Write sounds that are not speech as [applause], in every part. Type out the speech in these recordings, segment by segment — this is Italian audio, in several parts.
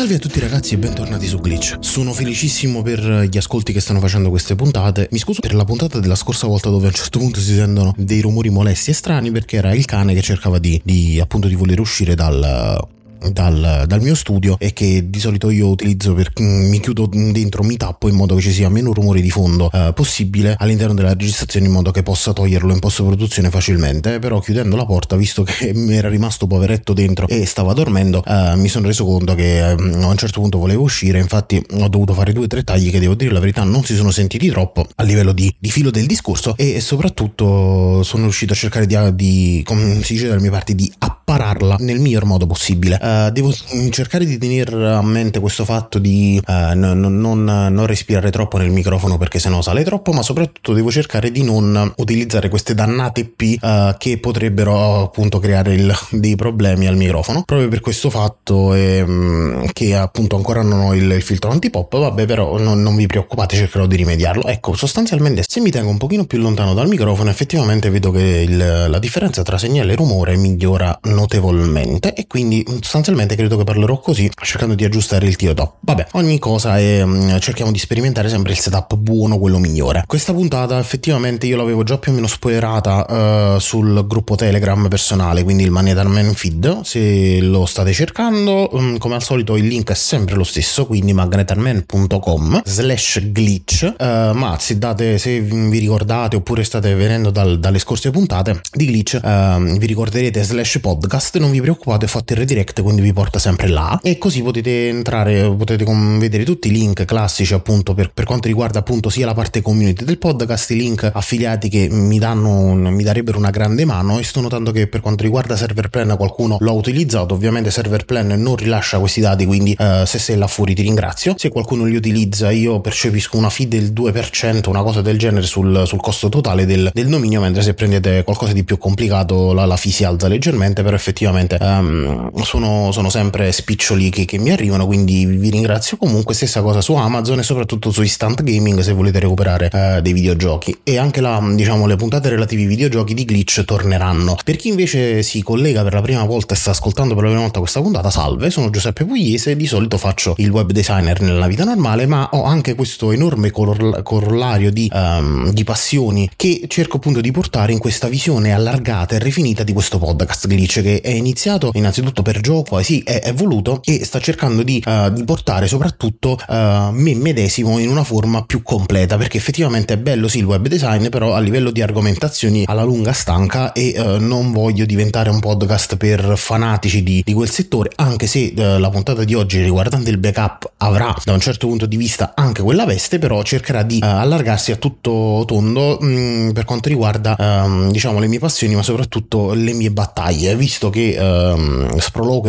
Salve a tutti ragazzi e bentornati su Glitch. Sono felicissimo per gli ascolti che stanno facendo queste puntate. Mi scuso per la puntata della scorsa volta dove a un certo punto si sentono dei rumori molesti e strani perché era il cane che cercava di, di appunto di voler uscire dal dal, dal, mio studio e che di solito io utilizzo per mm, mi chiudo dentro, mi tappo in modo che ci sia meno rumore di fondo eh, possibile all'interno della registrazione in modo che possa toglierlo in post produzione facilmente. Però chiudendo la porta visto che [laughs] mi era rimasto poveretto dentro e stava dormendo eh, mi sono reso conto che eh, a un certo punto volevo uscire. Infatti ho dovuto fare due o tre tagli che devo dire la verità non si sono sentiti troppo a livello di, di filo del discorso e soprattutto sono riuscito a cercare di, di come si dice dalle mie parti di appararla nel miglior modo possibile Uh, devo cercare di tenere a mente questo fatto di uh, non, non, non, respirare troppo nel microfono perché sennò sale troppo, ma soprattutto devo cercare di non utilizzare queste dannate P uh, che potrebbero appunto creare il, [laughs] dei problemi al microfono. Proprio per questo fatto eh, che appunto ancora non ho il, il filtro antipop, vabbè però non, non, vi preoccupate, cercherò di rimediarlo. Ecco, sostanzialmente se mi tengo un pochino più lontano dal microfono effettivamente vedo che il, la differenza tra segnale e rumore migliora notevolmente e quindi sostanzialmente sostanzialmente credo che parlerò così, cercando di aggiustare il tiro top. Vabbè, ogni cosa è, mm, cerchiamo di sperimentare sempre il setup buono, quello migliore. Questa puntata effettivamente io l'avevo già più o meno spoilerata uh, sul gruppo Telegram personale, quindi il Magnetarman Feed. Se lo state cercando, um, come al solito il link è sempre lo stesso, quindi magnetarman.com slash glitch. Uh, ma se, date, se vi ricordate oppure state venendo dal, dalle scorse puntate di glitch, uh, vi ricorderete slash podcast, non vi preoccupate, ho fatto il redirect quindi vi porta sempre là. E così potete entrare, potete vedere tutti i link classici appunto per, per quanto riguarda appunto sia la parte community del podcast, i link affiliati che mi danno, mi darebbero una grande mano. E sto notando che per quanto riguarda server plan qualcuno lo ha utilizzato, ovviamente server plan non rilascia questi dati quindi uh, se sei là fuori ti ringrazio, se qualcuno li utilizza io percepisco una fee del 2%, una cosa del genere sul, sul costo totale del, del, dominio, mentre se prendete qualcosa di più complicato la, la fee si alza leggermente, però effettivamente um, sono sono, sempre spiccioli che, che, mi arrivano, quindi vi ringrazio comunque. Stessa cosa su Amazon e soprattutto su Instant Gaming se volete recuperare eh, dei videogiochi. E anche la, diciamo, le puntate relative ai videogiochi di Glitch torneranno. Per chi invece si collega per la prima volta e sta ascoltando per la prima volta questa puntata, salve, sono Giuseppe Pugliese, di solito faccio il web designer nella vita normale, ma ho anche questo enorme corollario di, um, di passioni che cerco appunto di portare in questa visione allargata e rifinita di questo podcast Glitch che è iniziato innanzitutto per gioco poi sì, è, è voluto e sta cercando di, uh, di portare soprattutto uh, me medesimo in una forma più completa, perché effettivamente è bello sì il web design, però a livello di argomentazioni alla lunga stanca e uh, non voglio diventare un podcast per fanatici di, di quel settore, anche se la puntata di oggi riguardante il backup avrà da un certo punto di vista anche quella veste, però cercherà di allargarsi a tutto tondo mh, mm, per quanto riguarda ehm, diciamo le mie passioni, ma soprattutto le mie battaglie, visto che ehm,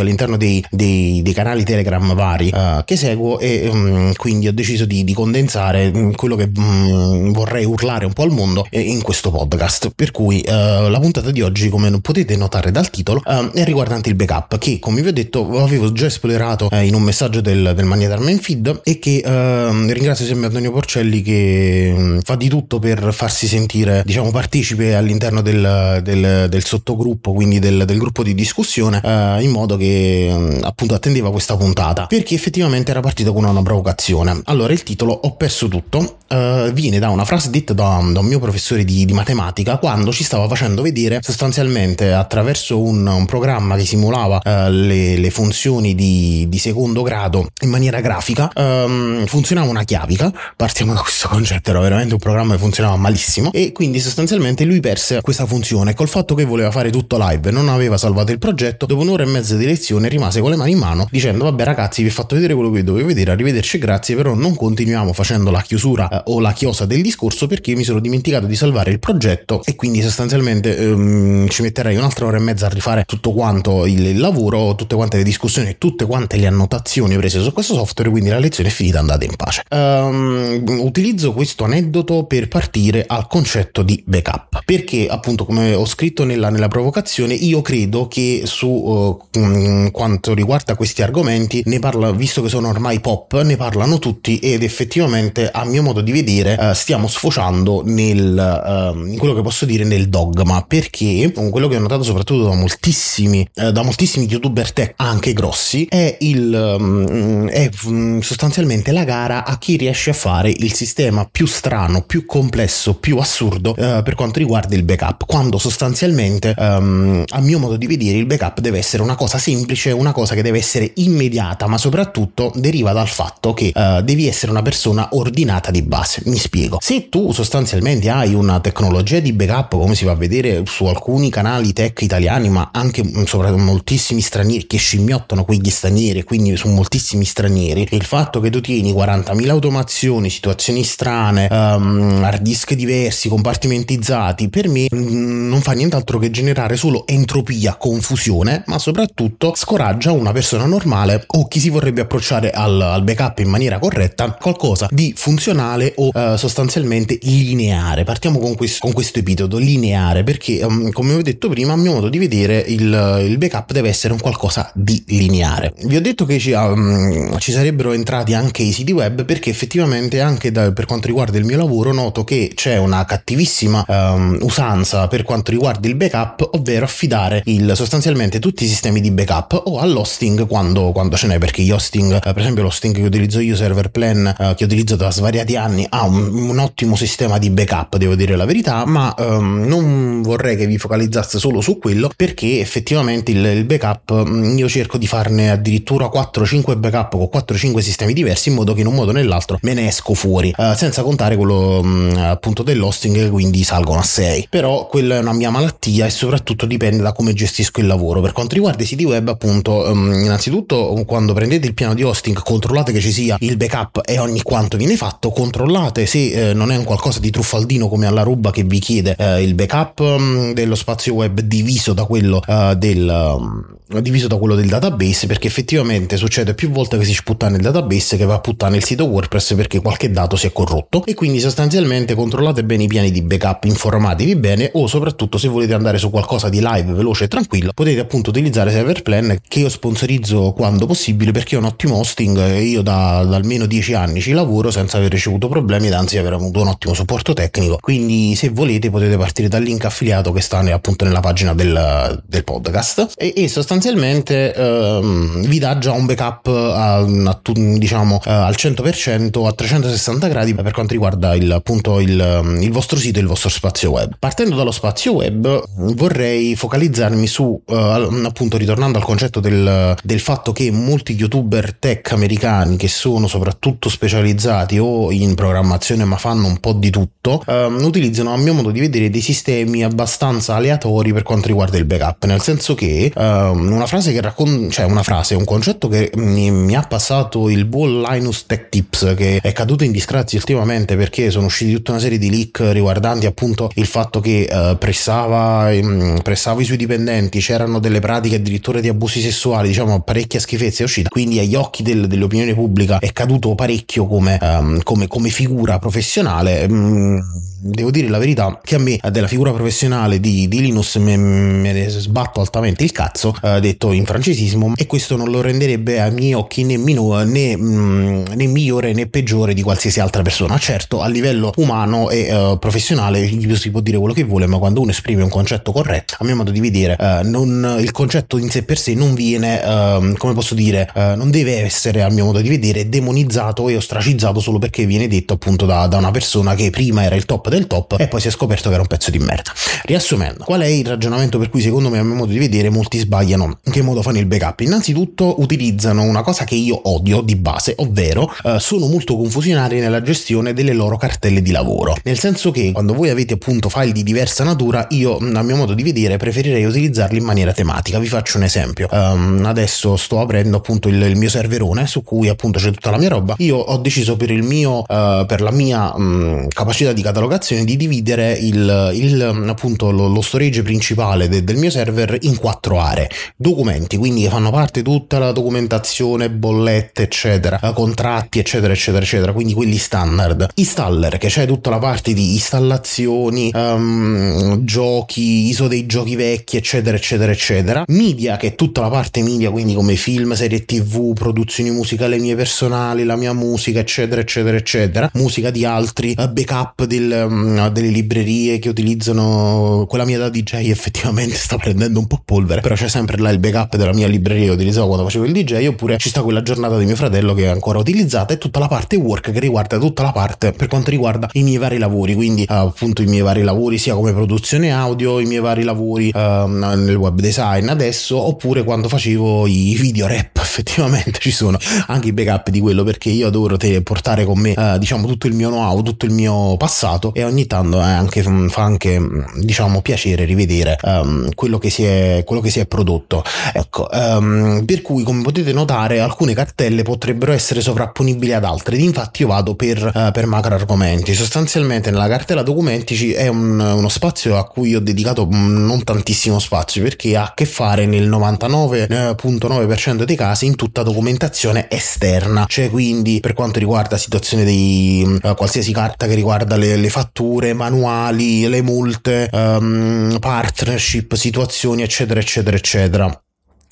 sproloquio all'interno dei, dei, dei canali Telegram vari uh, che seguo e um, quindi ho deciso di, di condensare mm, quello che um, vorrei urlare un po' al mondo in questo podcast. Per cui uh, la puntata di oggi, come potete notare dal titolo, uh, è riguardante il backup che, come vi ho detto, avevo già spoilerato in un messaggio del, del Magnetarman Feed e che ringrazio sempre Antonio Porcelli che um, fa di tutto per farsi sentire, diciamo, partecipe all'interno del, del, del sottogruppo, quindi del, del gruppo di discussione, in modo che Mm, appunto attendeva questa puntata perché effettivamente era partito con una provocazione. Allora il titolo Ho perso tutto uh, viene da una frase detta da, da un mio professore di, di, matematica quando ci stava facendo vedere sostanzialmente attraverso un, un programma che simulava uh, le, le, funzioni di, di, secondo grado in maniera grafica um, funzionava una chiavica. Partiamo da questo concetto era veramente un programma che funzionava malissimo. E quindi sostanzialmente lui perse questa funzione col fatto che voleva fare tutto live non aveva salvato il progetto. Dopo un'ora e mezza di lezione lezione rimase con le mani in mano dicendo vabbè ragazzi vi ho fatto vedere quello che dovevo vedere, arrivederci grazie, però non continuiamo facendo la chiusura eh, o la chiosa del discorso perché mi sono dimenticato di salvare il progetto e quindi sostanzialmente ehm, ci metterei un'altra ora e mezza a rifare tutto quanto il, lavoro, tutte quante le discussioni, tutte quante le annotazioni prese su questo software, quindi la lezione è finita, andate in pace. Um, utilizzo questo aneddoto per partire al concetto di backup, perché appunto come ho scritto nella, nella provocazione, io credo che su uh, mh, quanto riguarda questi argomenti, ne parla, visto che sono ormai pop, ne parlano tutti ed effettivamente a mio modo di vedere uh, stiamo sfociando nel, uh, in quello che posso dire nel dogma, perché quello che ho notato soprattutto da moltissimi, uh, da moltissimi youtuber tech, anche grossi, è, il, um, è um, sostanzialmente la gara a chi riesce a fare il sistema più strano, più complesso, più assurdo per quanto riguarda il backup, quando sostanzialmente um, a mio modo di vedere il backup deve essere una cosa semplice, una cosa che deve essere immediata, ma soprattutto deriva dal fatto che devi essere una persona ordinata di base. Mi spiego. Se tu sostanzialmente hai una tecnologia di backup, come si va a vedere su alcuni canali tech italiani, ma anche mm, soprattutto moltissimi stranieri che scimmiottano quegli stranieri, quindi su moltissimi stranieri, il fatto che tu tieni 40.000 automazioni, situazioni strane, um, hard disk diversi, compartimentizzati, per me mm, non fa nient'altro che generare solo entropia, confusione, ma soprattutto scoraggia una persona normale o chi si vorrebbe approcciare al, al backup in maniera corretta qualcosa di funzionale o uh, sostanzialmente lineare. Partiamo con questo, con questo epiteto, lineare, perché um, come ho detto prima, a mio modo di vedere, il, il, backup deve essere un qualcosa di lineare. Vi ho detto che ci, um, ci sarebbero entrati anche i siti web perché effettivamente anche da, per quanto riguarda il mio lavoro noto che c'è una cattivissima um, usanza per quanto riguarda il backup, ovvero affidare il, sostanzialmente tutti i sistemi di backup o all'hosting quando, quando ce n'è, perché gli hosting, uh, per esempio l'hosting che utilizzo io, Server Plan, uh, che utilizzo da svariati anni, ha un, un, ottimo sistema di backup, devo dire la verità, ma um, non vorrei che vi focalizzasse solo su quello perché effettivamente il, il backup mm, io cerco di farne addirittura 4-5 backup con 4-5 sistemi diversi in modo che in un modo o nell'altro me ne esco fuori, uh, senza contare quello um, appunto dell'hosting quindi salgono a 6. Però quella è una mia malattia e soprattutto dipende da come gestisco il lavoro. Per quanto riguarda i siti web appunto um, innanzitutto quando prendete il piano di hosting controllate che ci sia il backup e ogni quanto viene fatto, controllate se eh, non è un qualcosa di truffaldino come alla ruba che vi chiede eh, il backup um, dello spazio web diviso da quello uh, del um, diviso da quello del database perché effettivamente succede più volte che si sputtana il database che va a puttare il sito WordPress perché qualche dato si è corrotto. E quindi sostanzialmente controllate bene i piani di backup, informatevi bene o soprattutto se volete andare su qualcosa di live veloce e tranquillo potete appunto utilizzare Serverplan che io sponsorizzo quando possibile perché è un ottimo hosting e io da, da almeno 10 anni ci lavoro senza aver ricevuto problemi ed anzi aver avuto un ottimo supporto tecnico quindi se volete potete partire dal link affiliato che sta appunto nella pagina del, del podcast e, e sostanzialmente ehm, vi dà già un backup a, a, diciamo, eh, al 100% a 360 gradi per quanto riguarda il, appunto il, il, vostro sito e il vostro spazio web. Partendo dallo spazio web vorrei focalizzarmi su, eh, appunto ritornando al concetto del, del fatto che molti youtuber tech americani che sono soprattutto specializzati o in programmazione ma fanno un po' di tutto, ehm, utilizzano a mio modo di vedere dei sistemi abbastanza aleatori per quanto riguarda il backup, nel senso che ehm, una frase che racconta, cioè una frase, un concetto che mi, mi, ha passato il buon Linus Tech Tips che è caduto in disgrazia ultimamente perché sono usciti tutta una serie di leak riguardanti appunto il fatto che uh, pressava, um, pressava i suoi dipendenti, c'erano delle pratiche addirittura di abusi sessuali, diciamo parecchia schifezza è uscita, quindi agli occhi del, dell'opinione pubblica è caduto parecchio come, um, come, come figura professionale. Um, devo dire la verità che a me della figura professionale di, di Linus me, me, sbatto altamente il cazzo uh, detto in francesismo e questo non lo renderebbe ai miei occhi né, meno, né, mm, né migliore né peggiore di qualsiasi altra persona. Certo a livello umano e uh, professionale si può dire quello che vuole ma quando uno esprime un concetto corretto a mio modo di vedere uh, non, il concetto in sé per sé non viene uh, come posso dire non deve essere a mio modo di vedere demonizzato e ostracizzato solo perché viene detto appunto da, da una persona che prima era il top del top e poi si è scoperto che era un pezzo di merda. Riassumendo, qual è il ragionamento per cui secondo me a mio modo di vedere molti sbagliano? In che modo fanno il backup? Innanzitutto utilizzano una cosa che io odio di base, ovvero eh, sono molto confusionari nella gestione delle loro cartelle di lavoro. Nel senso che quando voi avete appunto file di diversa natura, io a mio modo di vedere preferirei utilizzarli in maniera tematica. Vi faccio un esempio. Um, adesso sto aprendo appunto il, il, mio serverone su cui appunto c'è tutta la mia roba. Io ho deciso per il mio, uh, per la mia um, capacità di catalogazione operazione di dividere il, il appunto lo, lo, storage principale de, del mio server in quattro aree. Documenti, quindi fanno parte tutta la documentazione, bollette, eccetera, contratti, eccetera, eccetera, eccetera, quindi quelli standard. Installer, che c'è tutta la parte di installazioni, um, giochi, ISO dei giochi vecchi, eccetera, eccetera, eccetera. Media, che è tutta la parte media, quindi come film, serie tv, produzioni musicali mie personali, la mia musica, eccetera, eccetera, eccetera. Musica di altri, eh, backup del, um, delle librerie che utilizzano quella mia da DJ [laughs] effettivamente sta prendendo un po' polvere, però c'è sempre là il backup della mia libreria che utilizzavo quando facevo il DJ, oppure ci sta quella giornata di mio fratello che è ancora utilizzata e tutta la parte work che riguarda tutta la parte per quanto riguarda i miei vari lavori, quindi uh, appunto i miei vari lavori sia come produzione audio, i miei vari lavori uh, nel web design adesso, oppure quando facevo i video rap, [laughs] effettivamente ci sono anche i backup di quello perché io adoro te portare con me uh, diciamo tutto il mio know-how, tutto il mio passato e ogni tanto eh, anche, mm, fa anche mm, diciamo piacere rivedere um, quello, che si è, quello che si è prodotto. Ecco, um, per cui come potete notare alcune cartelle potrebbero essere sovrapponibili ad altre, infatti io vado per, uh, per macro argomenti, sostanzialmente nella cartella documenti è un, uno spazio a cui ho dedicato mm, non tantissimo spazio perché ha a che fare nel 99.9% dei casi in tutta documentazione esterna, cioè quindi per quanto riguarda situazione di uh, qualsiasi carta che riguarda le, le fatture, manuali, le multe, um, partnership, situazioni, eccetera, eccetera, eccetera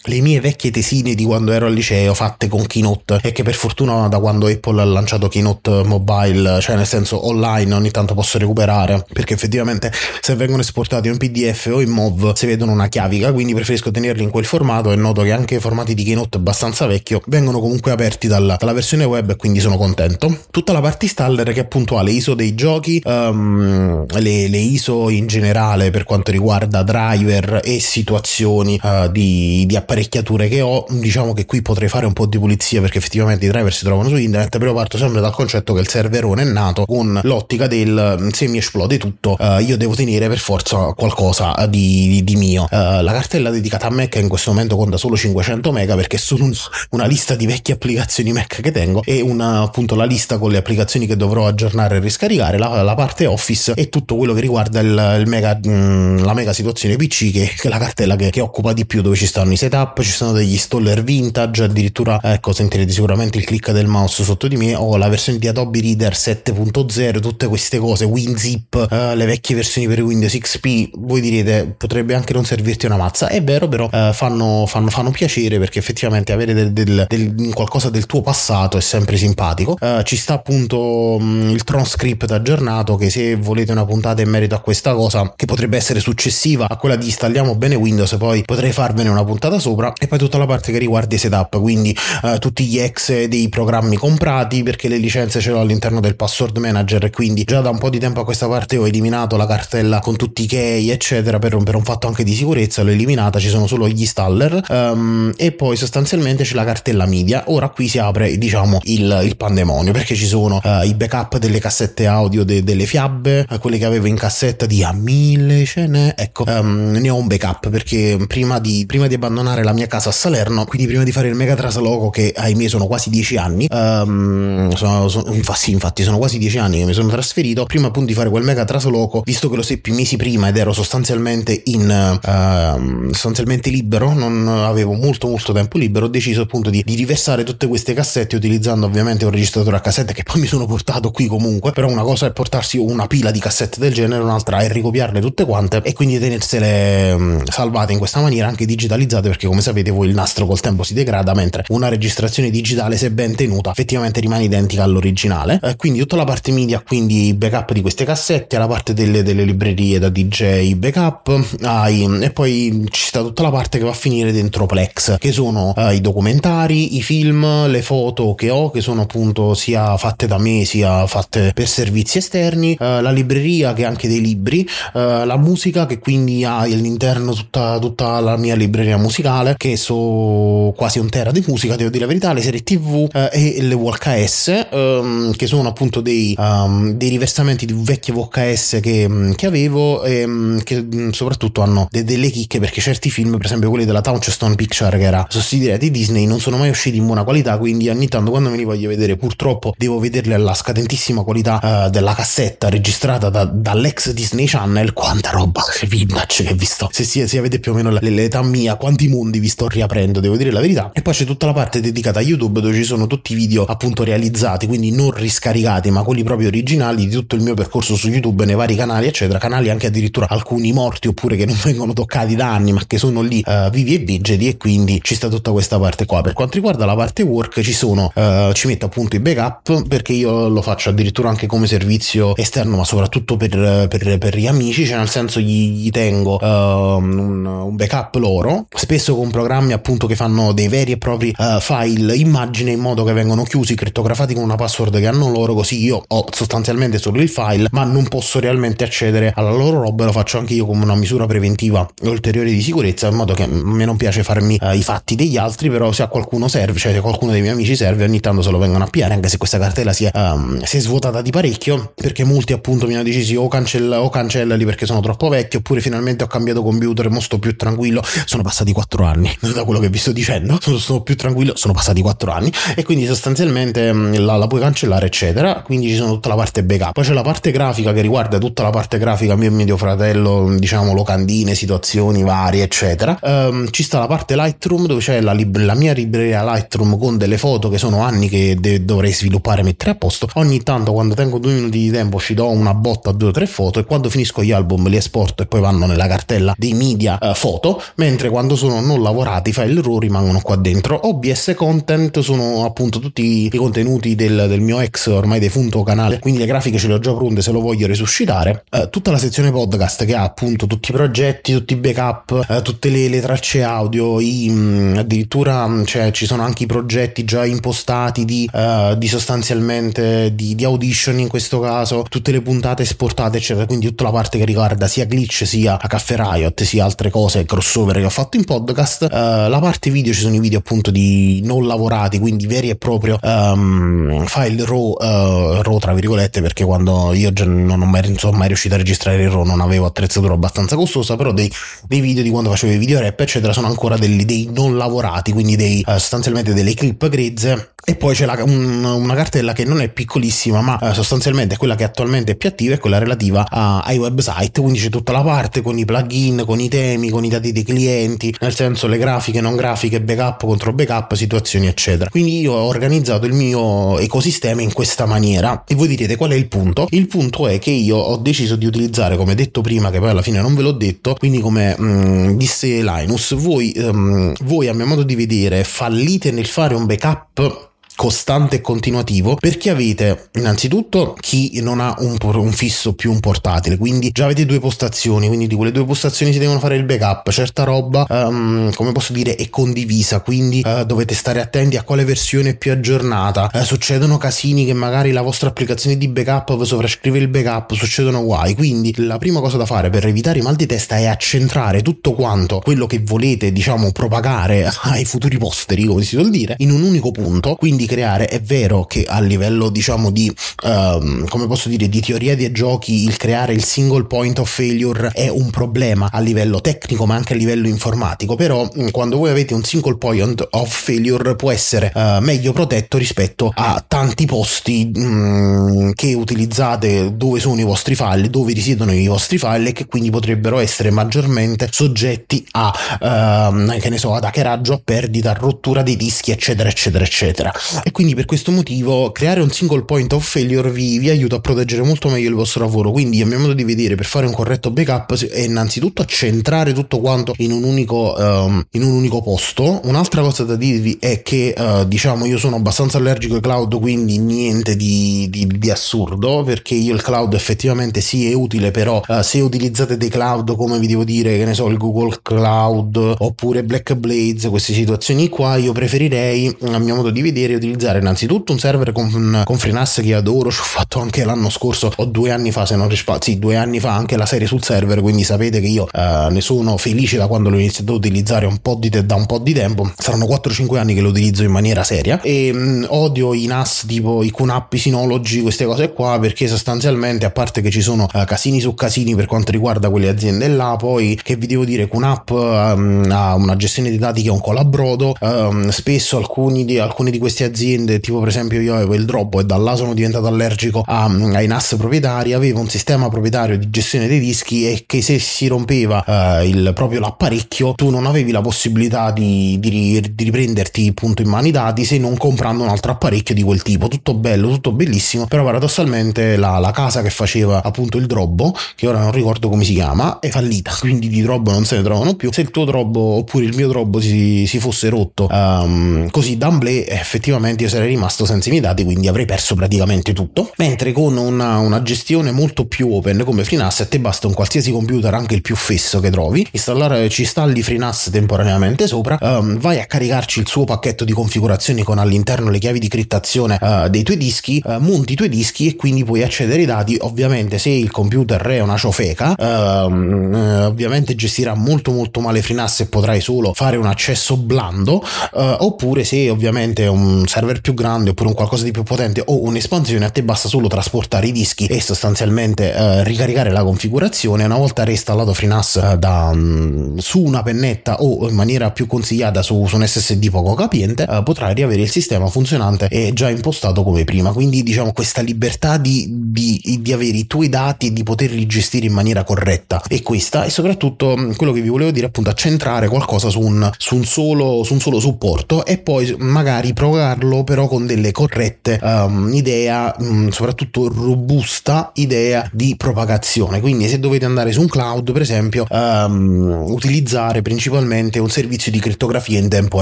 le mie vecchie tesine di quando ero al liceo fatte con Keynote e che per fortuna da quando Apple ha lanciato Keynote Mobile, cioè nel senso online ogni tanto posso recuperare perché effettivamente se vengono esportati in PDF o in MOV si vedono una chiavica quindi preferisco tenerli in quel formato e noto che anche i formati di Keynote abbastanza vecchio vengono comunque aperti dalla, dalla versione web e quindi sono contento. Tutta la parte installer che appunto ha le ISO dei giochi, um, le, le, ISO in generale per quanto riguarda driver e situazioni uh, di, di apparecchiature che ho, diciamo che qui potrei fare un po' di pulizia perché effettivamente i driver si trovano su internet, però parto sempre dal concetto che il serverone è nato con l'ottica del mm, se mi esplode tutto, uh, io devo tenere per forza qualcosa di, di, di mio. Uh, la cartella dedicata a Mac in questo momento conta solo 500 mega perché è solo un, una lista di vecchie applicazioni Mac che tengo e una, appunto la lista con le applicazioni che dovrò aggiornare e riscaricare, la, la parte Office e tutto quello che riguarda il, il mega, mh, mm, la mega situazione PC che, che è la cartella che, che occupa di più dove ci stanno i setup setup, ci sono degli installer vintage, addirittura ecco sentirete sicuramente il click del mouse sotto di me, ho la versione di Adobe Reader 7.0, tutte queste cose, WinZip, eh, le vecchie versioni per Windows XP, voi direte potrebbe anche non servirti una mazza, è vero però eh, fanno, fanno, fanno, piacere perché effettivamente avere del, del, del, qualcosa del tuo passato è sempre simpatico, eh, ci sta appunto mh, mm, il transcript aggiornato che se volete una puntata in merito a questa cosa che potrebbe essere successiva a quella di installiamo bene Windows poi potrei farvene una puntata sopra sopra. E poi tutta la parte che riguarda i setup, quindi uh, tutti gli ex dei programmi comprati perché le licenze ce l'ho all'interno del password manager quindi già da un po' di tempo a questa parte ho eliminato la cartella con tutti i key eccetera per per un fatto anche di sicurezza, l'ho eliminata, ci sono solo gli installer um, e poi sostanzialmente c'è la cartella media, ora qui si apre diciamo il, il pandemonio perché ci sono uh, i backup delle cassette audio de, delle fiabe, uh, quelle che avevo in cassetta di a mille ce n'è, ecco um, ne ho un backup perché prima di, prima di abbandonare la mia casa a Salerno, quindi prima di fare il mega trasloco che ahimè sono quasi dieci anni, um, sono, sono, sì, infatti sono quasi dieci anni che mi sono trasferito, prima appunto di fare quel mega trasloco, visto che lo seppi mesi prima ed ero sostanzialmente in uh, sostanzialmente libero, non avevo molto molto tempo libero, ho deciso appunto di, di riversare tutte queste cassette utilizzando ovviamente un registratore a cassette che poi mi sono portato qui comunque, però una cosa è portarsi una pila di cassette del genere, un'altra è ricopiarle tutte quante e quindi tenersele um, salvate in questa maniera anche digitalizzate perché come sapete voi il nastro col tempo si degrada, mentre una registrazione digitale, se ben tenuta, effettivamente rimane identica all'originale. Eh, quindi tutta la parte media, quindi backup di queste cassette, la parte delle, delle librerie da DJ backup, hai, e poi ci sta tutta la parte che va a finire dentro Plex, che sono eh, i documentari, i film, le foto che ho, che sono appunto sia fatte da me sia fatte per servizi esterni, eh, la libreria che ha anche dei libri, eh, la musica che quindi ha all'interno tutta, tutta la mia libreria musicale totale che so quasi un tera di musica devo dire la verità le serie tv eh, e le VHS ehm, che sono appunto dei, um, dei, riversamenti di vecchie VHS che, mm, che avevo e ehm, che mm, soprattutto hanno de- delle chicche perché certi film per esempio quelli della Touchstone Picture che era sostituita di Disney non sono mai usciti in buona qualità quindi ogni tanto quando me li voglio vedere purtroppo devo vederli alla scadentissima qualità uh, della cassetta registrata da, dall'ex Disney Channel. Quanta roba vintage che vi sto. Se, si, se avete più o meno l'età mia quanti mondi vi sto riaprendo devo dire la verità. E poi c'è tutta la parte dedicata a YouTube dove ci sono tutti i video appunto realizzati quindi non riscaricati ma quelli proprio originali di tutto il mio percorso su YouTube nei vari canali eccetera. Canali anche addirittura alcuni morti oppure che non [laughs] vengono toccati da anni ma che sono lì uh, vivi e vigili e quindi ci sta tutta questa parte qua. Per quanto riguarda la parte work ci sono uh, ci metto appunto i backup perché io lo faccio addirittura anche come servizio esterno ma soprattutto per, per, per gli amici cioè nel senso gli, gli tengo uh, un, un, backup loro. Spesso con programmi appunto che fanno dei veri e propri file immagine in modo che vengono chiusi crittografati con una password che hanno loro così io ho sostanzialmente solo il file ma non posso realmente accedere alla loro roba e lo faccio anche io come una misura preventiva ulteriore di sicurezza in modo che a me non piace farmi uh, i fatti degli altri però se a qualcuno serve cioè se qualcuno dei miei amici serve ogni tanto se lo vengono a piare anche se questa cartella si è, um, si è svuotata di parecchio perché molti appunto mi hanno decisi o, cancella, o cancellali perché sono troppo vecchio oppure finalmente ho cambiato computer e mo sto più tranquillo sono passati 4 anni [laughs] da quello che vi sto dicendo. Sono, sono più tranquillo sono passati 4 anni e quindi sostanzialmente mm, la, la puoi cancellare eccetera. Quindi ci sono tutta la parte backup. Poi c'è la parte grafica che riguarda tutta la parte grafica mio e mio fratello diciamo locandine situazioni varie eccetera. Um, ci sta la parte Lightroom dove c'è la, lib- la, mia libreria Lightroom con delle foto che sono anni che de- dovrei sviluppare e mettere a posto. Ogni tanto quando tengo due minuti di tempo ci do una botta a due o tre foto e quando finisco gli album li esporto e poi vanno nella cartella dei media uh, foto. Mentre quando sono non lavorati i file RAW rimangono qua dentro. OBS content sono appunto tutti i contenuti del, del mio ex ormai defunto canale quindi le grafiche ce le ho già pronte se lo voglio resuscitare. Uh, tutta la sezione podcast che ha appunto tutti i progetti tutti i backup uh, tutte le, le, tracce audio i, mh, mm, addirittura mm, cioè, ci sono anche i progetti già impostati di, di sostanzialmente di, di, audition in questo caso tutte le puntate esportate eccetera. Quindi tutta la parte che riguarda sia glitch sia a Caffè Riot sia altre cose crossover che ho fatto in podcast la parte video ci sono i video appunto di non lavorati quindi veri e proprio um, file RAW, uh, RAW tra virgolette perché quando io non mai, non sono mai riuscito a registrare il RAW non avevo attrezzatura abbastanza costosa però dei, dei video di quando facevo i video rap eccetera sono ancora dei, dei non lavorati quindi dei uh, sostanzialmente delle clip grezze e poi c'è la, un, una cartella che non è piccolissima, ma eh, sostanzialmente quella che attualmente è più attiva è quella relativa a, ai website. Quindi c'è tutta la parte con i plugin, con i temi, con i dati dei clienti, nel senso le grafiche, non grafiche, backup contro backup, situazioni, eccetera. Quindi io ho organizzato il mio ecosistema in questa maniera. E voi direte qual è il punto? Il punto è che io ho deciso di utilizzare, come detto prima, che poi alla fine non ve l'ho detto, quindi come mh, mm, disse Linus, voi, um, voi a mio modo di vedere fallite nel fare un backup costante e continuativo perché avete innanzitutto chi non ha un, un, fisso più un portatile quindi già avete due postazioni quindi di quelle due postazioni si devono fare il backup certa roba um, come posso dire è condivisa quindi uh, dovete stare attenti a quale versione è più aggiornata. Uh, succedono casini che magari la vostra applicazione di backup sovrascrive il backup succedono guai. Quindi la prima cosa da fare per evitare i mal di testa è accentrare tutto quanto quello che volete diciamo propagare [laughs] ai futuri posteri come si suol dire in un unico punto. Quindi creare. È vero che a livello, diciamo, di um, come posso dire, di teoria dei giochi, il creare il single point of failure è un problema a livello tecnico, ma anche a livello informatico. Però, mm, quando voi avete un single point of failure, può essere uh, meglio protetto rispetto a tanti posti um, che utilizzate dove sono i vostri file, dove risiedono i vostri file e che quindi potrebbero essere maggiormente soggetti a, uh, che ne so, ad hackeraggio, a perdita, a rottura dei dischi, eccetera, eccetera, eccetera e quindi per questo motivo creare un single point of failure vi, vi, aiuta a proteggere molto meglio il vostro lavoro. Quindi a mio modo di vedere per fare un corretto backup è innanzitutto centrare tutto quanto in un unico, um, in un unico posto. Un'altra cosa da dirvi è che uh, diciamo io sono abbastanza allergico ai cloud quindi niente di, di, di assurdo perché io il cloud effettivamente sì è utile però uh, se utilizzate dei cloud come vi devo dire che ne so il Google Cloud oppure Black Blades queste situazioni qua io preferirei a mio modo di vedere utilizzare innanzitutto un server con, con FreeNAS che adoro, [laughs] ci ho fatto anche l'anno scorso o due anni fa, se non risparmio, sì, due anni fa anche la serie sul server, quindi sapete che io eh, ne sono felice da quando l'ho iniziato a utilizzare un po' di te- da un po' di tempo. Saranno 4-5 anni che lo utilizzo in maniera seria e mh, mm, odio i NAS tipo i QNAP, i Synology, queste cose qua perché sostanzialmente a parte che ci sono uh, casini su casini per quanto riguarda quelle aziende là, poi che vi devo dire QNAP um, ha una gestione dei dati che è un colabrodo, um, spesso alcuni di, alcune di queste aziende, tipo per esempio io avevo il Dropbo e da là sono diventato allergico a, ai NAS proprietari, avevo un sistema proprietario di gestione dei dischi e che se si rompeva uh, il, proprio l'apparecchio tu non avevi la possibilità di, di, di riprenderti appunto in mano i dati se non comprando un altro apparecchio di quel tipo, tutto bello, tutto bellissimo, però paradossalmente la, la casa che faceva appunto il Drobbo, che ora non ricordo come si chiama, è fallita, quindi di Drobbo non se ne trovano più, se il tuo Drobbo oppure il mio Drobbo si, si fosse rotto um, così d'amblè effettivamente io sarei rimasto senza i miei dati, quindi avrei perso praticamente tutto, mentre con una, una gestione molto più open come FreeNAS te basta un qualsiasi computer, anche il più fesso che trovi, installare, ci installi FreeNAS temporaneamente sopra, um, vai a caricarci il suo pacchetto di configurazioni con all'interno le chiavi di criptazione uh, dei tuoi dischi, uh, monti i tuoi dischi e quindi puoi accedere ai dati, ovviamente se il computer è una ciofeca, uh, ovviamente gestirà molto molto male FreeNAS e potrai solo fare un accesso blando, oppure se ovviamente è un server più grande oppure un qualcosa di più potente o un'espansione, a te basta solo trasportare i dischi e sostanzialmente ricaricare la configurazione, una volta reinstallato FreeNAS da, um, su una pennetta o in maniera più consigliata su, su un SSD poco capiente, potrai riavere il sistema funzionante e già impostato come prima. Quindi diciamo questa libertà di, di, di avere i tuoi dati e di poterli gestire in maniera corretta e questa e soprattutto mm, quello che vi volevo dire appunto accentrare qualcosa su un, su un, solo, su un solo supporto e poi magari provarlo però con delle corrette um, idea um, soprattutto robusta idea di propagazione. Quindi se dovete andare su un cloud per esempio um, utilizzare principalmente un servizio di crittografia in tempo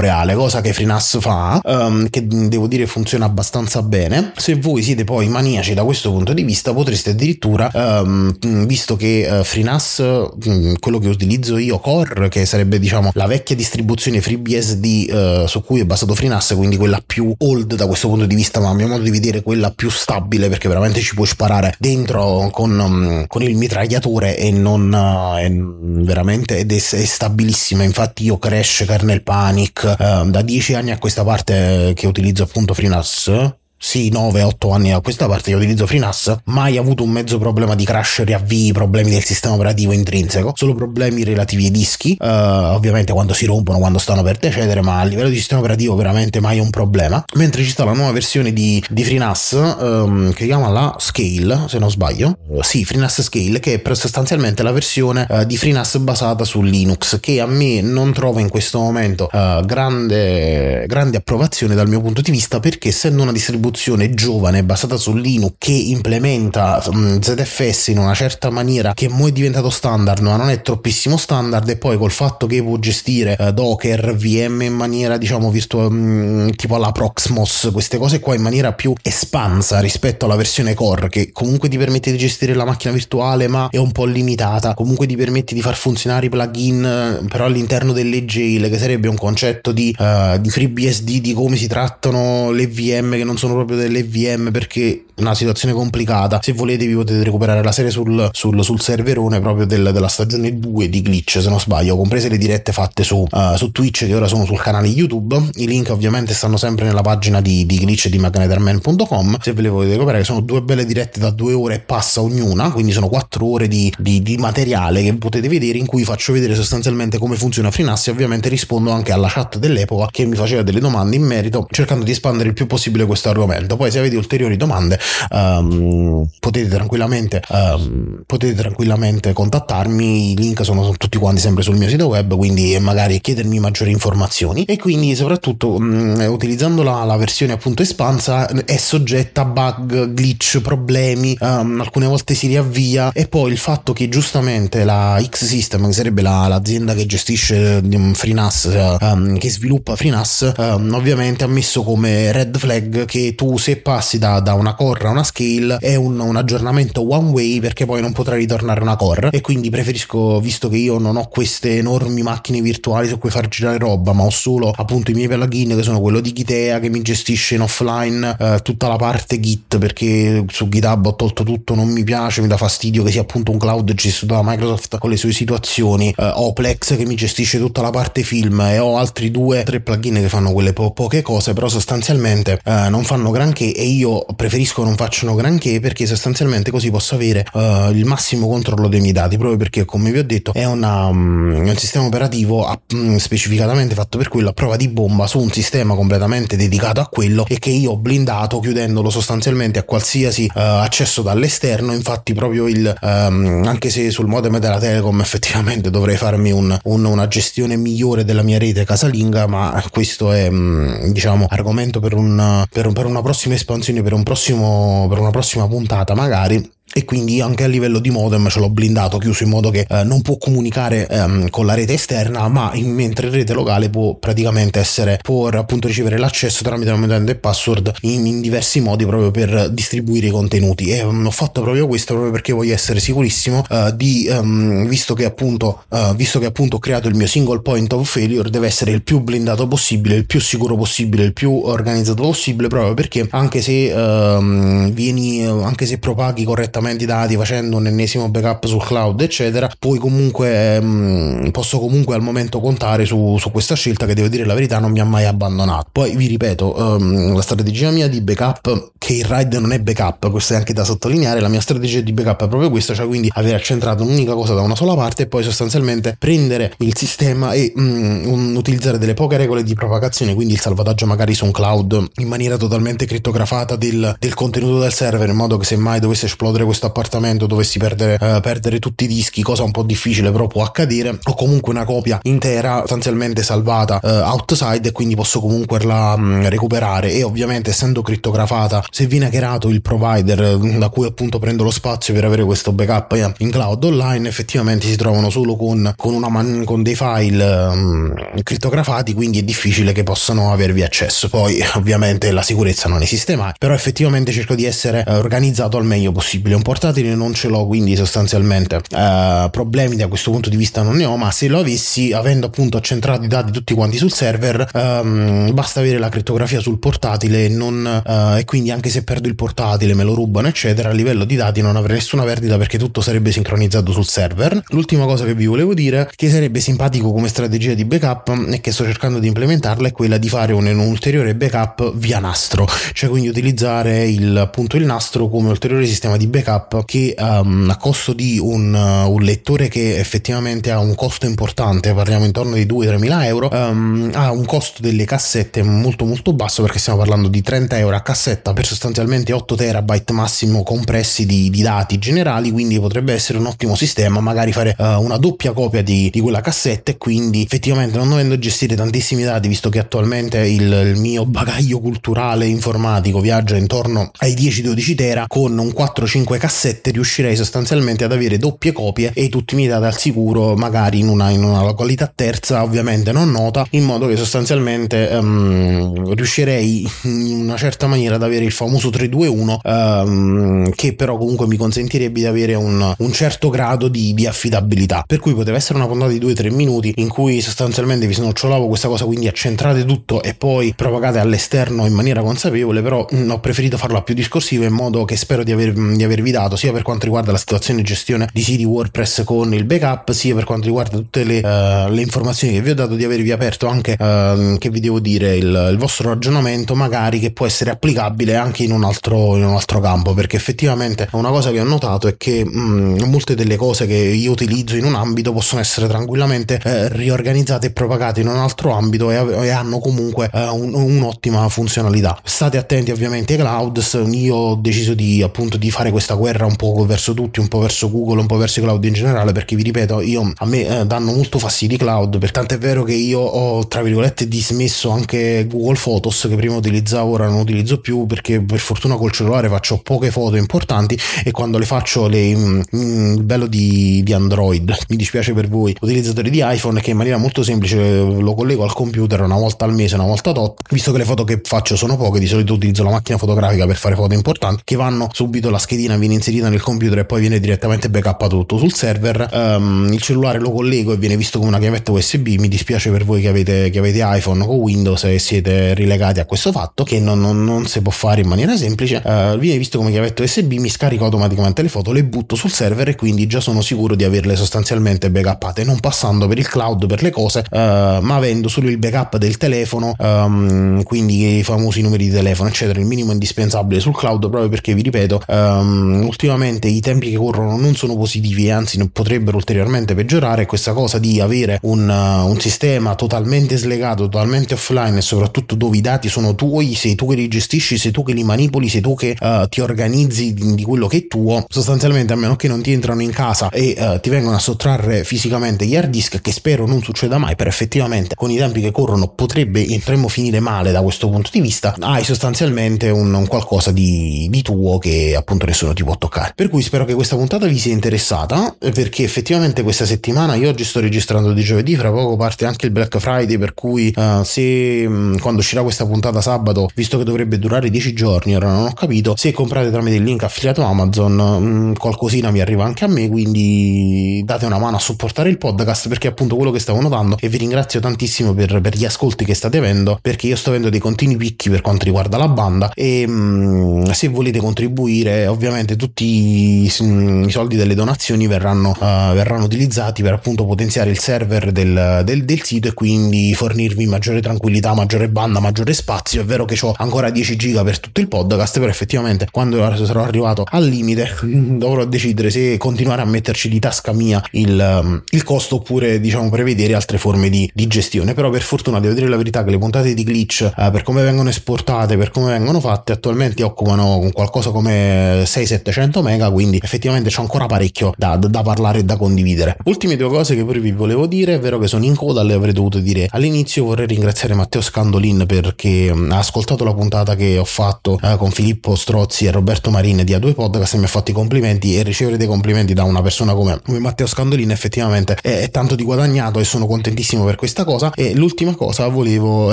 reale cosa che FreeNAS fa um, che devo dire funziona abbastanza bene. Se voi siete poi maniaci da questo punto di vista potreste addirittura um, visto che uh, FreeNAS um, quello che utilizzo io Core che sarebbe diciamo la vecchia distribuzione FreeBSD uh, su cui è basato FreeNAS quindi quella più old da questo punto di vista ma a mio modo di vedere quella più stabile perché veramente ci puoi sparare dentro con, um, con il mitragliatore e non uh, è veramente ed è, è, stabilissima. Infatti io Crash Kernel Panic da dieci anni a questa parte che utilizzo appunto FreeNAS sì, 9-8 anni a questa parte che utilizzo FreeNAS, mai avuto un mezzo problema di crash, riavvii, problemi del sistema operativo intrinseco, solo problemi relativi ai dischi, uh, ovviamente quando si rompono, quando stanno per decedere, ma a livello di sistema operativo veramente mai un problema. Mentre ci sta la nuova versione di, di FreeNAS um, che si chiama la Scale, se non sbaglio, uh, sì, FreeNAS Scale, che è sostanzialmente la versione uh, di FreeNAS basata su Linux, che a me non trova in questo momento grande, grande approvazione dal mio punto di vista perché essendo una distribuzione distribuzione giovane basata su Linux che implementa um, ZFS in una certa maniera che mo è diventato standard ma non è troppissimo standard e poi col fatto che può gestire uh, Docker, VM in maniera diciamo virtuale um, tipo alla Proxmos queste cose qua in maniera più espansa rispetto alla versione core che comunque ti permette di gestire la macchina virtuale ma è un po' limitata. Comunque ti permette di far funzionare i plugin però all'interno delle jail che sarebbe un concetto di, uh, di FreeBSD di come si trattano le VM che non sono proprio delle VM perché è una situazione complicata. Se volete vi potete recuperare la serie sul, sul, sul serverone proprio del, della stagione 2 di Glitch, se non sbaglio, comprese le dirette fatte su, uh, su Twitch che ora sono sul canale YouTube. I link ovviamente stanno sempre nella pagina di, di Glitch di magneterman.com. Se ve le volete recuperare, sono due belle dirette da due ore e passa ognuna, quindi sono quattro ore di, di, di materiale che potete vedere in cui faccio vedere sostanzialmente come funziona e ovviamente rispondo anche alla chat dell'epoca che mi faceva delle domande in merito, cercando di espandere il più possibile questo argomento argomento. Poi se avete ulteriori domande um, potete, tranquillamente, um, potete tranquillamente contattarmi, i link sono tutti quanti sempre sul mio sito web, quindi magari chiedermi maggiori informazioni. E quindi soprattutto um, utilizzando la, la, versione appunto espansa è soggetta a bug, glitch, problemi, alcune volte si riavvia. E poi il fatto che giustamente la X-System, che sarebbe la, l'azienda che gestisce FreeNAS, che sviluppa FreeNAS, ovviamente ha messo come red flag che tu se passi da, da una core a una scale è un, un, aggiornamento one way perché poi non potrai ritornare una core e quindi preferisco visto che io non ho queste enormi macchine virtuali su cui far girare roba ma ho solo appunto i miei plugin che sono quello di Gitea che mi gestisce in offline eh, tutta la parte git perché su GitHub ho tolto tutto non mi piace mi dà fastidio che sia appunto un cloud gestito da Microsoft con le sue situazioni eh, ho Plex che mi gestisce tutta la parte film e ho altri due tre plugin che fanno quelle po- poche cose però sostanzialmente eh, non fanno granché e io preferisco non facciano granché perché sostanzialmente così posso avere uh, il massimo controllo dei miei dati proprio perché come vi ho detto è, una, um, un sistema operativo a, um, specificatamente fatto per quello a prova di bomba su un sistema completamente dedicato a quello e che io ho blindato chiudendolo sostanzialmente a qualsiasi uh, accesso dall'esterno. Infatti proprio il um, anche se sul modem della Telecom effettivamente dovrei farmi un, un, una gestione migliore della mia rete casalinga ma questo è um, diciamo argomento per, un, per, per una prossima espansione per un prossimo per una prossima puntata magari e quindi anche a livello di modem ce l'ho blindato chiuso in modo che eh, non può comunicare ehm, con la rete esterna ma in, mentre in rete locale può praticamente essere può appunto ricevere l'accesso tramite un utente e password in, in, diversi modi proprio per distribuire i contenuti. E um, ho fatto proprio questo proprio perché voglio essere sicurissimo uh, di um, visto che appunto uh, visto che appunto ho creato il mio single point of failure deve essere il più blindato possibile il più sicuro possibile il più organizzato possibile proprio perché anche se uh, vieni anche se propaghi correttamente correttamente i dati facendo un ennesimo backup sul cloud eccetera poi comunque mh, mm, posso comunque al momento contare su, su, questa scelta che devo dire la verità non mi ha mai abbandonato. Poi vi ripeto um, la strategia mia di backup che il RAID non è backup questo è anche da sottolineare la mia strategia di backup è proprio questa cioè quindi aver accentrato un'unica cosa da una sola parte e poi sostanzialmente prendere il sistema e um, utilizzare delle poche regole di propagazione quindi il salvataggio magari su un cloud in maniera totalmente crittografata del, del contenuto del server in modo che se mai dovesse esplodere questo appartamento dovessi perdere, eh, perdere tutti i dischi, cosa un po' difficile però può accadere, ho comunque una copia intera sostanzialmente salvata eh, outside e quindi posso comunque la mh, mm, recuperare. E ovviamente essendo crittografata se viene hackerato il provider mm, da cui appunto prendo lo spazio per avere questo backup eh, in cloud online effettivamente si trovano solo con, con, man- con dei file mh, mm, crittografati quindi è difficile che possano avervi accesso. Poi ovviamente la sicurezza non esiste mai però effettivamente cerco di essere eh, organizzato al meglio possibile un portatile non ce l'ho, quindi sostanzialmente eh, problemi da questo punto di vista non ne ho, ma se lo avessi, avendo appunto accentrato i dati tutti quanti sul server, ehm, basta avere la crittografia sul portatile non, eh, e quindi anche se perdo il portatile, me lo rubano, eccetera, a livello di dati non avrei nessuna perdita perché tutto sarebbe sincronizzato sul server. L'ultima cosa che vi volevo dire, che sarebbe simpatico come strategia di backup e che sto cercando di implementarla, è quella di fare un, un ulteriore backup via nastro, cioè quindi utilizzare il, appunto il nastro come ulteriore sistema di backup backup che um, a costo di un, uh, un, lettore che effettivamente ha un costo importante, parliamo intorno di 2-3 mila euro, um, ha un costo delle cassette molto molto basso perché stiamo parlando di 30 euro a cassetta per sostanzialmente 8 terabyte massimo compressi di, di dati generali, quindi potrebbe essere un ottimo sistema, magari fare uh, una doppia copia di, di, quella cassetta e quindi effettivamente non dovendo gestire tantissimi dati, visto che attualmente il, il mio bagaglio culturale informatico viaggia intorno ai 10-12 tera con un 4-5 cassette riuscirei sostanzialmente ad avere doppie copie e tutti i miei dati al sicuro, magari in una, in una località terza, ovviamente non nota, in modo che sostanzialmente um, riuscirei in una certa maniera ad avere il famoso 321, um, che però comunque mi consentirebbe di avere un, un certo grado di, di, affidabilità. Per cui poteva essere una puntata di 2-3 minuti in cui sostanzialmente vi snocciolavo questa cosa, quindi accentrate tutto e poi propagate all'esterno in maniera consapevole, però mh, ho preferito farla più discorsiva in modo che spero di, aver, di avervi dato sia per quanto riguarda la situazione di gestione di siti WordPress con il backup, sia per quanto riguarda tutte le, uh, le informazioni che vi ho dato, di avervi aperto anche, uh, che vi devo dire, il, il, vostro ragionamento, magari che può essere applicabile anche in un altro, in un altro campo, perché effettivamente una cosa che ho notato è che mh, mm, molte delle cose che io utilizzo in un ambito possono essere tranquillamente eh, riorganizzate e propagate in un altro ambito e, e hanno comunque eh, un, un'ottima funzionalità. State attenti ovviamente ai clouds, io ho deciso di appunto di fare questa questa guerra un po' verso tutti, un po' verso Google, un po' verso i cloud in generale, perché vi ripeto, io a me eh, danno molto fastidio i cloud, per tanto è vero che io ho tra virgolette dismesso anche Google Photos che prima utilizzavo, ora non utilizzo più perché per fortuna col cellulare faccio poche foto importanti e quando le faccio le, mm, mm, bello di, di Android, mi dispiace per voi utilizzatori di iPhone che in maniera molto semplice lo collego al computer una volta al mese, una volta tot, visto che le foto che faccio sono poche, di solito utilizzo la macchina fotografica per fare foto importanti che vanno subito la schedina viene inserita nel computer e poi viene direttamente backup tutto sul server. Um, il cellulare lo collego e viene visto come una chiavetta USB. Mi dispiace per voi che avete, che avete iPhone o Windows e siete rilegati a questo fatto che non, non, non si può fare in maniera semplice. Uh, viene visto come chiavetta USB, mi scarico automaticamente le foto, le butto sul server e quindi già sono sicuro di averle sostanzialmente backuppate, non passando per il cloud per le cose, uh, ma avendo solo il backup del telefono, um, quindi i famosi numeri di telefono, eccetera, il minimo indispensabile sul cloud proprio perché vi ripeto, um, ultimamente i tempi che corrono non sono positivi e anzi potrebbero ulteriormente peggiorare. Questa cosa di avere un, uh, un sistema totalmente slegato, totalmente offline e soprattutto dove i dati sono tuoi, sei tu che li gestisci, sei tu che li manipoli, sei tu che uh, ti organizzi di, di, quello che è tuo, sostanzialmente a meno che non ti entrano in casa e uh, ti vengono a sottrarre fisicamente gli hard disk, che spero non succeda mai, però effettivamente con i tempi che corrono potrebbe potremmo finire male da questo punto di vista, hai sostanzialmente un, un qualcosa di, di tuo che appunto nessuno può toccare. Per cui spero che questa puntata vi sia interessata, perché effettivamente questa settimana io oggi sto registrando di giovedì, fra poco parte anche il Black Friday, per cui uh, se mm, quando uscirà questa puntata sabato, visto che dovrebbe durare 10 giorni, ora non ho capito, se comprate tramite il link affiliato Amazon, mh, mm, qualcosina mi arriva anche a me, quindi date una mano a supportare il podcast, perché è appunto quello che stavo notando e vi ringrazio tantissimo per, per gli ascolti che state avendo, perché io sto avendo dei continui picchi per quanto riguarda la banda e mh, mm, se volete contribuire ovviamente tutti i, i soldi delle donazioni verranno, uh, verranno, utilizzati per appunto potenziare il server del, del, del, sito e quindi fornirvi maggiore tranquillità, maggiore banda, maggiore spazio. È vero che ho ancora 10 giga per tutto il podcast, però effettivamente quando sarò arrivato al limite dovrò decidere se continuare a metterci di tasca mia il, um, il costo oppure diciamo prevedere altre forme di, di, gestione. Però per fortuna devo dire la verità che le puntate di glitch uh, per come vengono esportate, per come vengono fatte attualmente occupano qualcosa come 600-700 mega, quindi effettivamente c'è ancora parecchio da, da, parlare e da condividere. Ultime due cose che pure vi volevo dire, è vero che sono in coda, le avrei dovuto dire all'inizio, vorrei ringraziare Matteo Scandolin perché mm, ha ascoltato la puntata che ho fatto eh, con Filippo Strozzi e Roberto Marin di A2 Podcast e mi ha fatto i complimenti e ricevere dei complimenti da una persona come, come Matteo Scandolin effettivamente è, è tanto di guadagnato e sono contentissimo per questa cosa e l'ultima cosa volevo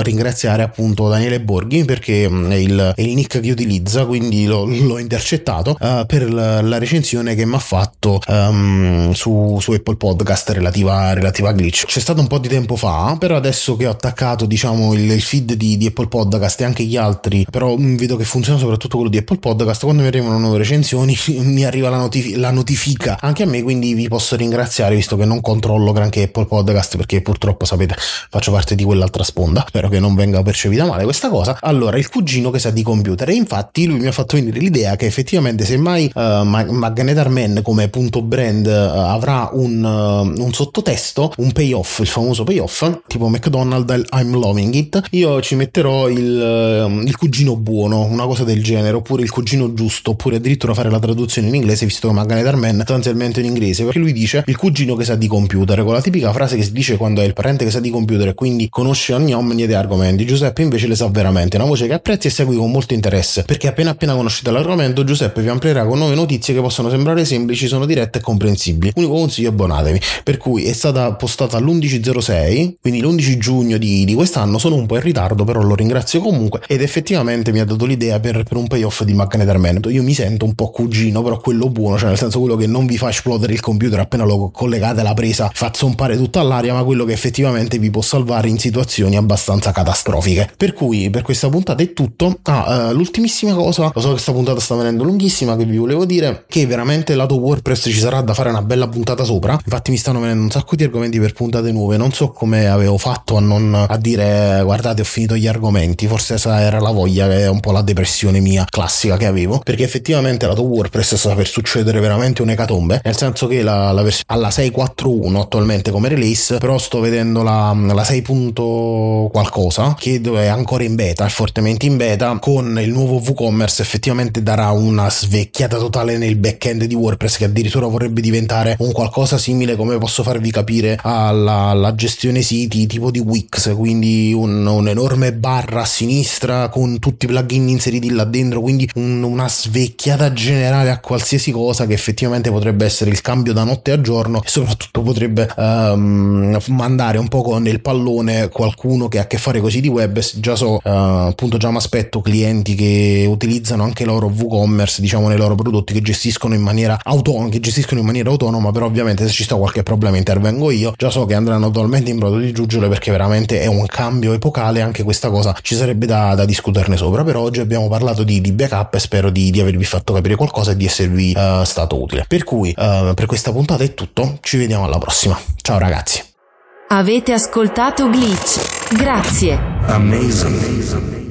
ringraziare appunto Daniele Borghi perché mm, è il, è il nick che utilizza quindi lo, l'ho intercettato uh, per la, la recensione che mi ha fatto um, su, su, Apple Podcast relativa, relativa, a glitch. C'è stato un po' di tempo fa, però adesso che ho attaccato diciamo il, il feed di, di, Apple Podcast e anche gli altri, però mm, vedo che funziona soprattutto quello di Apple Podcast, quando mi arrivano nuove recensioni [laughs] mi arriva la, notifi- la notifica anche a me, quindi vi posso ringraziare visto che non controllo granché Apple Podcast perché purtroppo sapete faccio parte di quell'altra sponda, spero che non venga percepita male questa cosa. Allora, il cugino che sa di computer e infatti lui mi ha fatto venire l'idea che effettivamente semmai uh, Magnetar Man come punto brand uh, avrà un, uh, un, sottotesto, un payoff, il famoso payoff, tipo McDonald's I'm loving it, io ci metterò il, il, cugino buono, una cosa del genere, oppure il cugino giusto, oppure addirittura fare la traduzione in inglese, visto che Magnetar Man sostanzialmente in inglese, perché lui dice il cugino che sa di computer, con la tipica frase che si dice quando è il parente che sa di computer e quindi conosce ogni omni dei argomenti. Giuseppe invece le sa veramente, una voce che apprezzi e segui con molto interesse, perché appena appena conoscete l'argomento Giuseppe vi amplierà con nuove notizie che possono sembrare semplici, sono dirette e comprensibili. Unico consiglio, abbonatevi. Per cui è stata postata l'11.06, quindi l'11 giugno di, di, quest'anno, sono un po' in ritardo, però lo ringrazio comunque ed effettivamente mi ha dato l'idea per, per un payoff di Magnet Armento. Io mi sento un po' cugino, però quello buono, cioè nel senso quello che non vi fa esplodere il computer appena lo collegate alla presa, fa zompare tutta all'aria, ma quello che effettivamente vi può salvare in situazioni abbastanza catastrofiche. Per cui per questa puntata è tutto. Ah, uh, l'ultimissima cosa, lo so che questa puntata sta venendo lunghissima, che vi volevo dire che veramente lato WordPress ci sarà da fare una bella puntata sopra. Infatti mi stanno venendo un sacco di argomenti per puntate nuove. Non so come avevo fatto a non a dire guardate ho finito gli argomenti. Forse esa era la voglia che è un po' la depressione mia classica che avevo. Perché effettivamente lato WordPress sta per succedere veramente un'ecatombe. Nel senso che la, la vers- alla 6.4.1 attualmente come release. Però sto vedendo la, la 6. qualcosa che è ancora in beta, è fortemente in beta. Con il nuovo WooCommerce effettivamente darà una sveglia svecchiata totale nel back-end di WordPress che addirittura vorrebbe diventare un qualcosa simile come posso farvi capire alla, alla gestione siti tipo di Wix quindi un, un'enorme barra a sinistra con tutti i plugin inseriti là dentro quindi un, una svecchiata generale a qualsiasi cosa che effettivamente potrebbe essere il cambio da notte a giorno e soprattutto potrebbe um, mandare un po' nel pallone qualcuno che ha a che fare con i siti web. Già so uh, appunto già mi aspetto clienti che utilizzano anche loro WooCommerce diciamo nei loro prodotti che gestiscono in maniera autonoma che gestiscono in maniera autonoma però ovviamente se ci sta qualche problema intervengo io già so che andranno totalmente in brodo di giuggiole perché veramente è un cambio epocale anche questa cosa ci sarebbe da, da discuterne sopra però oggi abbiamo parlato di, di backup e spero di, di, avervi fatto capire qualcosa e di esservi uh, stato utile per cui uh, per questa puntata è tutto ci vediamo alla prossima ciao ragazzi Avete ascoltato Glitch. Grazie. Amazing.